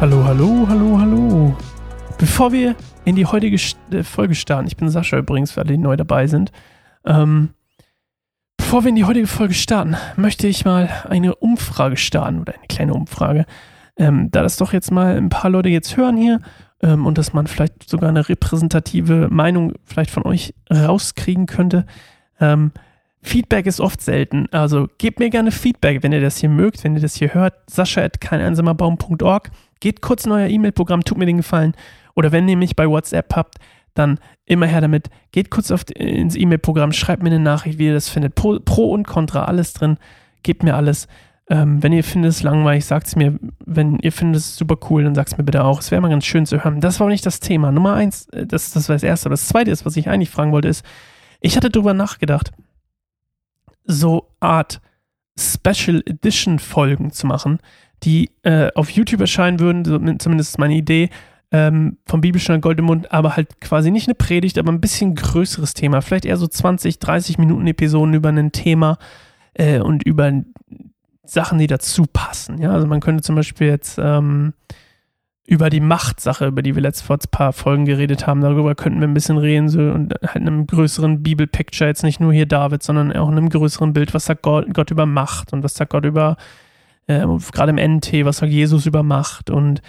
Hallo, hallo, hallo, hallo. Bevor wir in die heutige äh, Folge starten, ich bin Sascha übrigens, für alle, die neu dabei sind. Ähm, bevor wir in die heutige Folge starten, möchte ich mal eine Umfrage starten oder eine kleine Umfrage. Ähm, da das doch jetzt mal ein paar Leute jetzt hören hier ähm, und dass man vielleicht sogar eine repräsentative Meinung vielleicht von euch rauskriegen könnte. Ähm, Feedback ist oft selten. Also gebt mir gerne Feedback, wenn ihr das hier mögt, wenn ihr das hier hört. Sascha at keineinsamerbaum.org. Geht kurz in euer E-Mail-Programm, tut mir den Gefallen. Oder wenn ihr mich bei WhatsApp habt, dann immer her damit. Geht kurz auf, ins E-Mail-Programm, schreibt mir eine Nachricht, wie ihr das findet. Pro, Pro und Contra, alles drin. Gebt mir alles. Ähm, wenn ihr findet es langweilig, sagt es mir. Wenn ihr findet es super cool, dann sagt es mir bitte auch. Es wäre mal ganz schön zu hören. Das war aber nicht das Thema. Nummer eins, äh, das, das war das Erste. Aber das Zweite ist, was ich eigentlich fragen wollte, ist, ich hatte darüber nachgedacht, so Art Special Edition Folgen zu machen, die äh, auf YouTube erscheinen würden, zumindest ist meine Idee, ähm, vom Bibelstein Goldemund, aber halt quasi nicht eine Predigt, aber ein bisschen größeres Thema. Vielleicht eher so 20, 30 Minuten Episoden über ein Thema äh, und über Sachen, die dazu passen. Ja, also man könnte zum Beispiel jetzt ähm, über die Machtsache, über die wir letzte vor ein paar Folgen geredet haben, darüber könnten wir ein bisschen reden so, und halt in einem größeren Bibelpicture, jetzt nicht nur hier David, sondern auch in einem größeren Bild, was sagt Gott, Gott über Macht und was sagt Gott über, äh, gerade im NT, was sagt Jesus über Macht und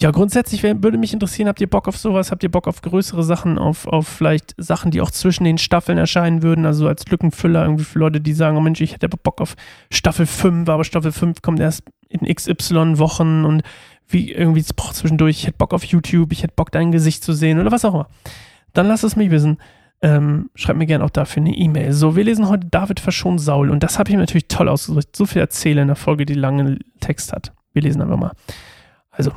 ja, grundsätzlich würde mich interessieren, habt ihr Bock auf sowas? Habt ihr Bock auf größere Sachen, auf, auf vielleicht Sachen, die auch zwischen den Staffeln erscheinen würden? Also als Lückenfüller irgendwie für Leute, die sagen, oh Mensch, ich hätte Bock auf Staffel 5, aber Staffel 5 kommt erst in XY Wochen und wie irgendwie boah, zwischendurch, ich hätte Bock auf YouTube, ich hätte Bock, dein Gesicht zu sehen oder was auch immer. Dann lasst es mich wissen. Ähm, schreibt mir gerne auch dafür eine E-Mail. So, wir lesen heute David verschont Saul und das habe ich mir natürlich toll ausgesucht. So viel erzähle in der Folge, die lange Text hat. Wir lesen einfach mal. Also,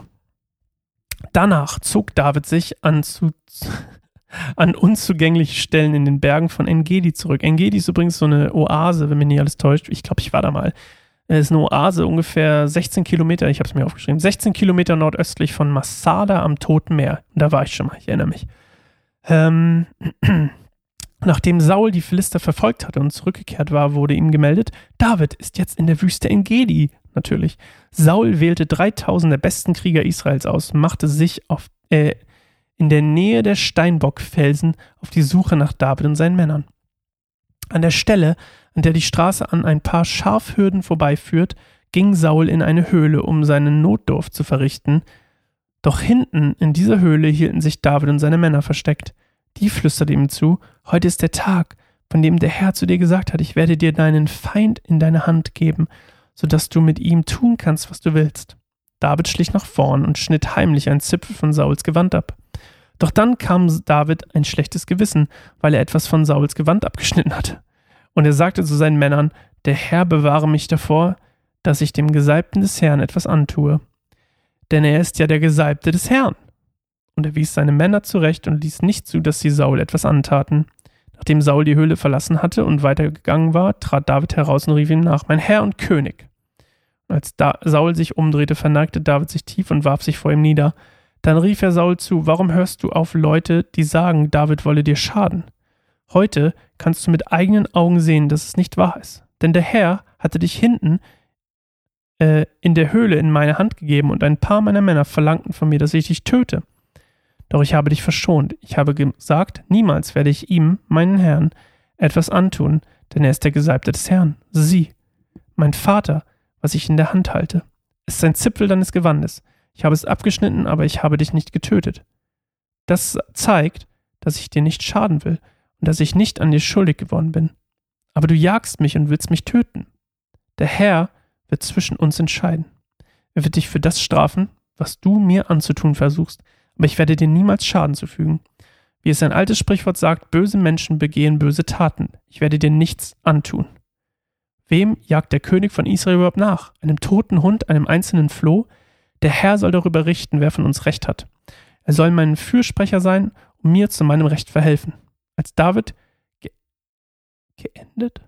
danach zog David sich an, zu, an unzugängliche Stellen in den Bergen von Engedi zurück. Engedi ist übrigens so eine Oase, wenn mich nicht alles täuscht. Ich glaube, ich war da mal. Es ist eine Oase, ungefähr 16 Kilometer, ich habe es mir aufgeschrieben, 16 Kilometer nordöstlich von Masada am Toten Meer. Da war ich schon mal, ich erinnere mich. Ähm, nachdem Saul die Philister verfolgt hatte und zurückgekehrt war, wurde ihm gemeldet, David ist jetzt in der Wüste Engedi, natürlich. Saul wählte 3000 der besten Krieger Israels aus, machte sich auf, äh, in der Nähe der Steinbockfelsen auf die Suche nach David und seinen Männern. An der Stelle, an der die Straße an ein paar Schafhürden vorbeiführt, ging Saul in eine Höhle, um seinen Notdurft zu verrichten. Doch hinten in dieser Höhle hielten sich David und seine Männer versteckt. Die flüsterte ihm zu: Heute ist der Tag, von dem der Herr zu dir gesagt hat: Ich werde dir deinen Feind in deine Hand geben, so dass du mit ihm tun kannst, was du willst. David schlich nach vorn und schnitt heimlich einen Zipfel von Sauls Gewand ab. Doch dann kam David ein schlechtes Gewissen, weil er etwas von Sauls Gewand abgeschnitten hatte. Und er sagte zu seinen Männern, der Herr bewahre mich davor, dass ich dem Gesalbten des Herrn etwas antue. Denn er ist ja der Gesalbte des Herrn. Und er wies seine Männer zurecht und ließ nicht zu, dass sie Saul etwas antaten. Nachdem Saul die Höhle verlassen hatte und weitergegangen war, trat David heraus und rief ihm nach, mein Herr und König. Als da Saul sich umdrehte, verneigte David sich tief und warf sich vor ihm nieder. Dann rief er Saul zu, warum hörst du auf Leute, die sagen, David wolle dir schaden? Heute kannst du mit eigenen Augen sehen, dass es nicht wahr ist. Denn der Herr hatte dich hinten äh, in der Höhle in meine Hand gegeben und ein paar meiner Männer verlangten von mir, dass ich dich töte. Doch ich habe dich verschont. Ich habe gesagt, niemals werde ich ihm, meinen Herrn, etwas antun, denn er ist der Gesalbte des Herrn. Sieh, mein Vater, was ich in der Hand halte, ist ein Zipfel deines Gewandes. Ich habe es abgeschnitten, aber ich habe dich nicht getötet. Das zeigt, dass ich dir nicht schaden will und dass ich nicht an dir schuldig geworden bin. Aber du jagst mich und willst mich töten. Der Herr wird zwischen uns entscheiden. Er wird dich für das strafen, was du mir anzutun versuchst, aber ich werde dir niemals Schaden zufügen. Wie es ein altes Sprichwort sagt, böse Menschen begehen böse Taten. Ich werde dir nichts antun. Wem jagt der König von Israel überhaupt nach? Einem toten Hund, einem einzelnen Floh? Der Herr soll darüber richten, wer von uns Recht hat. Er soll mein Fürsprecher sein und mir zu meinem Recht verhelfen. Als David ge geendet?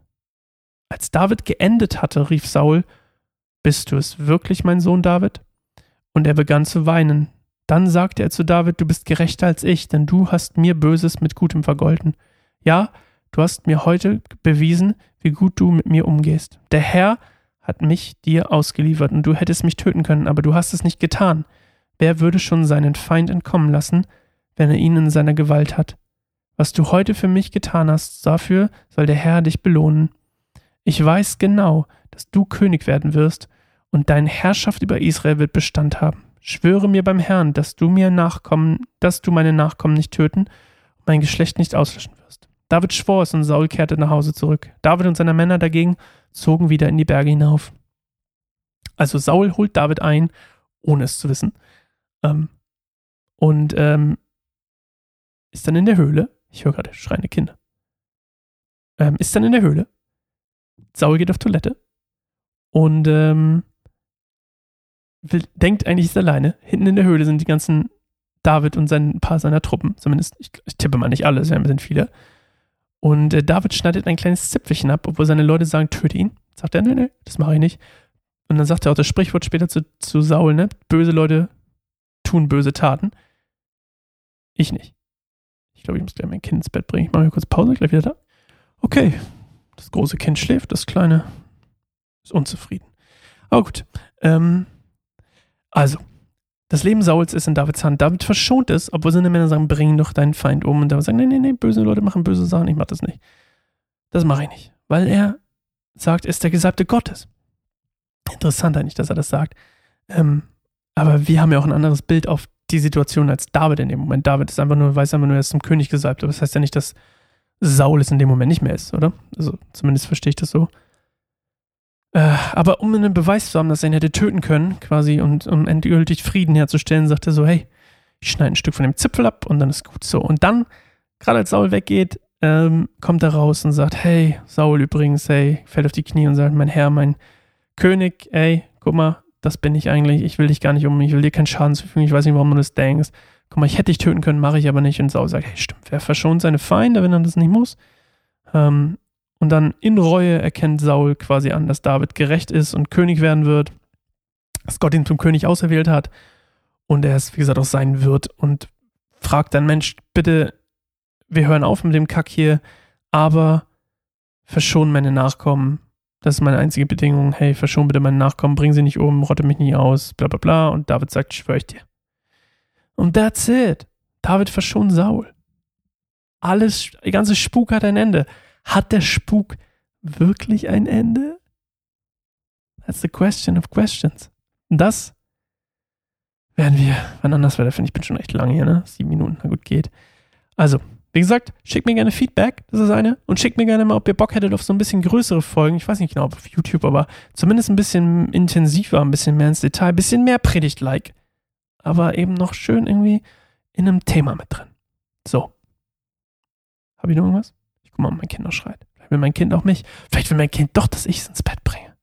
Als David geendet hatte, rief Saul, Bist du es wirklich, mein Sohn David? Und er begann zu weinen. Dann sagte er zu David, Du bist gerechter als ich, denn du hast mir Böses mit Gutem vergolten. Ja, du hast mir heute bewiesen, wie gut du mit mir umgehst. Der Herr hat mich dir ausgeliefert und du hättest mich töten können, aber du hast es nicht getan. wer würde schon seinen Feind entkommen lassen, wenn er ihn in seiner Gewalt hat? Was du heute für mich getan hast, dafür soll der Herr dich belohnen. Ich weiß genau, dass du König werden wirst, und deine Herrschaft über Israel wird Bestand haben. Schwöre mir beim Herrn, dass du mir Nachkommen, dass du meine Nachkommen nicht töten und mein Geschlecht nicht auslöschen wirst. David schwor es und Saul kehrte nach Hause zurück. David und seine Männer dagegen zogen wieder in die Berge hinauf. Also Saul holt David ein, ohne es zu wissen. Ähm, und ähm, ist dann in der Höhle. Ich höre gerade schreiende Kinder. Ähm, ist dann in der Höhle. Saul geht auf Toilette. Und ähm, will, denkt eigentlich, ist alleine. Hinten in der Höhle sind die ganzen David und sein, ein paar seiner Truppen. Zumindest, ich, ich tippe mal nicht alle, es sind viele. Und äh, David schneidet ein kleines Zipfelchen ab, obwohl seine Leute sagen, töte ihn. Sagt er, nee, nee, das mache ich nicht. Und dann sagt er auch das Sprichwort später zu, zu Saul, ne? Böse Leute tun böse Taten. Ich nicht. Ich glaube, ich muss gleich mein Kind ins Bett bringen. Ich mache mir kurz Pause, gleich wieder da. Okay. Das große Kind schläft, das kleine ist unzufrieden. Aber gut. Ähm, also, das Leben Sauls ist in Davids Hand. David verschont es, obwohl seine Männer sagen, bring doch deinen Feind um. Und David sagt, nee, nee, nee, böse Leute machen böse Sachen, ich mach das nicht. Das mache ich nicht. Weil er sagt, er ist der Gesalbte Gottes. Interessant eigentlich, dass er das sagt. Ähm, aber wir haben ja auch ein anderes Bild auf die Situation als David in dem Moment. David ist einfach nur, weiß einfach nur, er ist zum König gesalbt. Aber das heißt ja nicht, dass Saul es in dem Moment nicht mehr ist, oder? Also zumindest verstehe ich das so. Äh, aber um einen Beweis zu haben, dass er ihn hätte töten können, quasi, und um endgültig Frieden herzustellen, sagt er so, hey, ich schneide ein Stück von dem Zipfel ab und dann ist gut so. Und dann, gerade als Saul weggeht, ähm, kommt er raus und sagt, hey, Saul übrigens, hey, fällt auf die Knie und sagt, mein Herr, mein König, ey, guck mal, das bin ich eigentlich, ich will dich gar nicht um, ich will dir keinen Schaden zufügen, ich weiß nicht, warum du das denkst. Guck mal, ich hätte dich töten können, mache ich aber nicht. Und Saul sagt, hey, stimmt, wer verschont seine Feinde, wenn er das nicht muss? Ähm, und dann in Reue erkennt Saul quasi an, dass David gerecht ist und König werden wird, dass Gott ihn zum König auserwählt hat und er es, wie gesagt, auch sein wird und fragt dann, Mensch, bitte, wir hören auf mit dem Kack hier, aber verschon meine Nachkommen. Das ist meine einzige Bedingung. Hey, verschon bitte meine Nachkommen, bring sie nicht um, rotte mich nie aus, bla bla bla. Und David sagt, schwör ich dir. Und that's it. David verschont Saul. Alles, der ganze Spuk hat ein Ende. Hat der Spuk wirklich ein Ende? That's the question of questions. Und das werden wir wann anders weiter finden. Ich bin schon echt lang hier, ne? Sieben Minuten, na gut, geht. Also, wie gesagt, schickt mir gerne Feedback, das ist eine. Und schickt mir gerne mal, ob ihr Bock hättet auf so ein bisschen größere Folgen. Ich weiß nicht genau, ob auf YouTube, aber zumindest ein bisschen intensiver, ein bisschen mehr ins Detail, ein bisschen mehr Predigt-like. Aber eben noch schön irgendwie in einem Thema mit drin. So. Habe ich noch irgendwas? Guck mal, mein Kind noch schreit. Vielleicht will mein Kind auch mich. Vielleicht will mein Kind doch, dass ich es ins Bett bringe.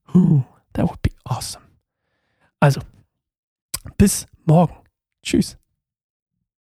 That would be awesome. Also, bis morgen. Tschüss.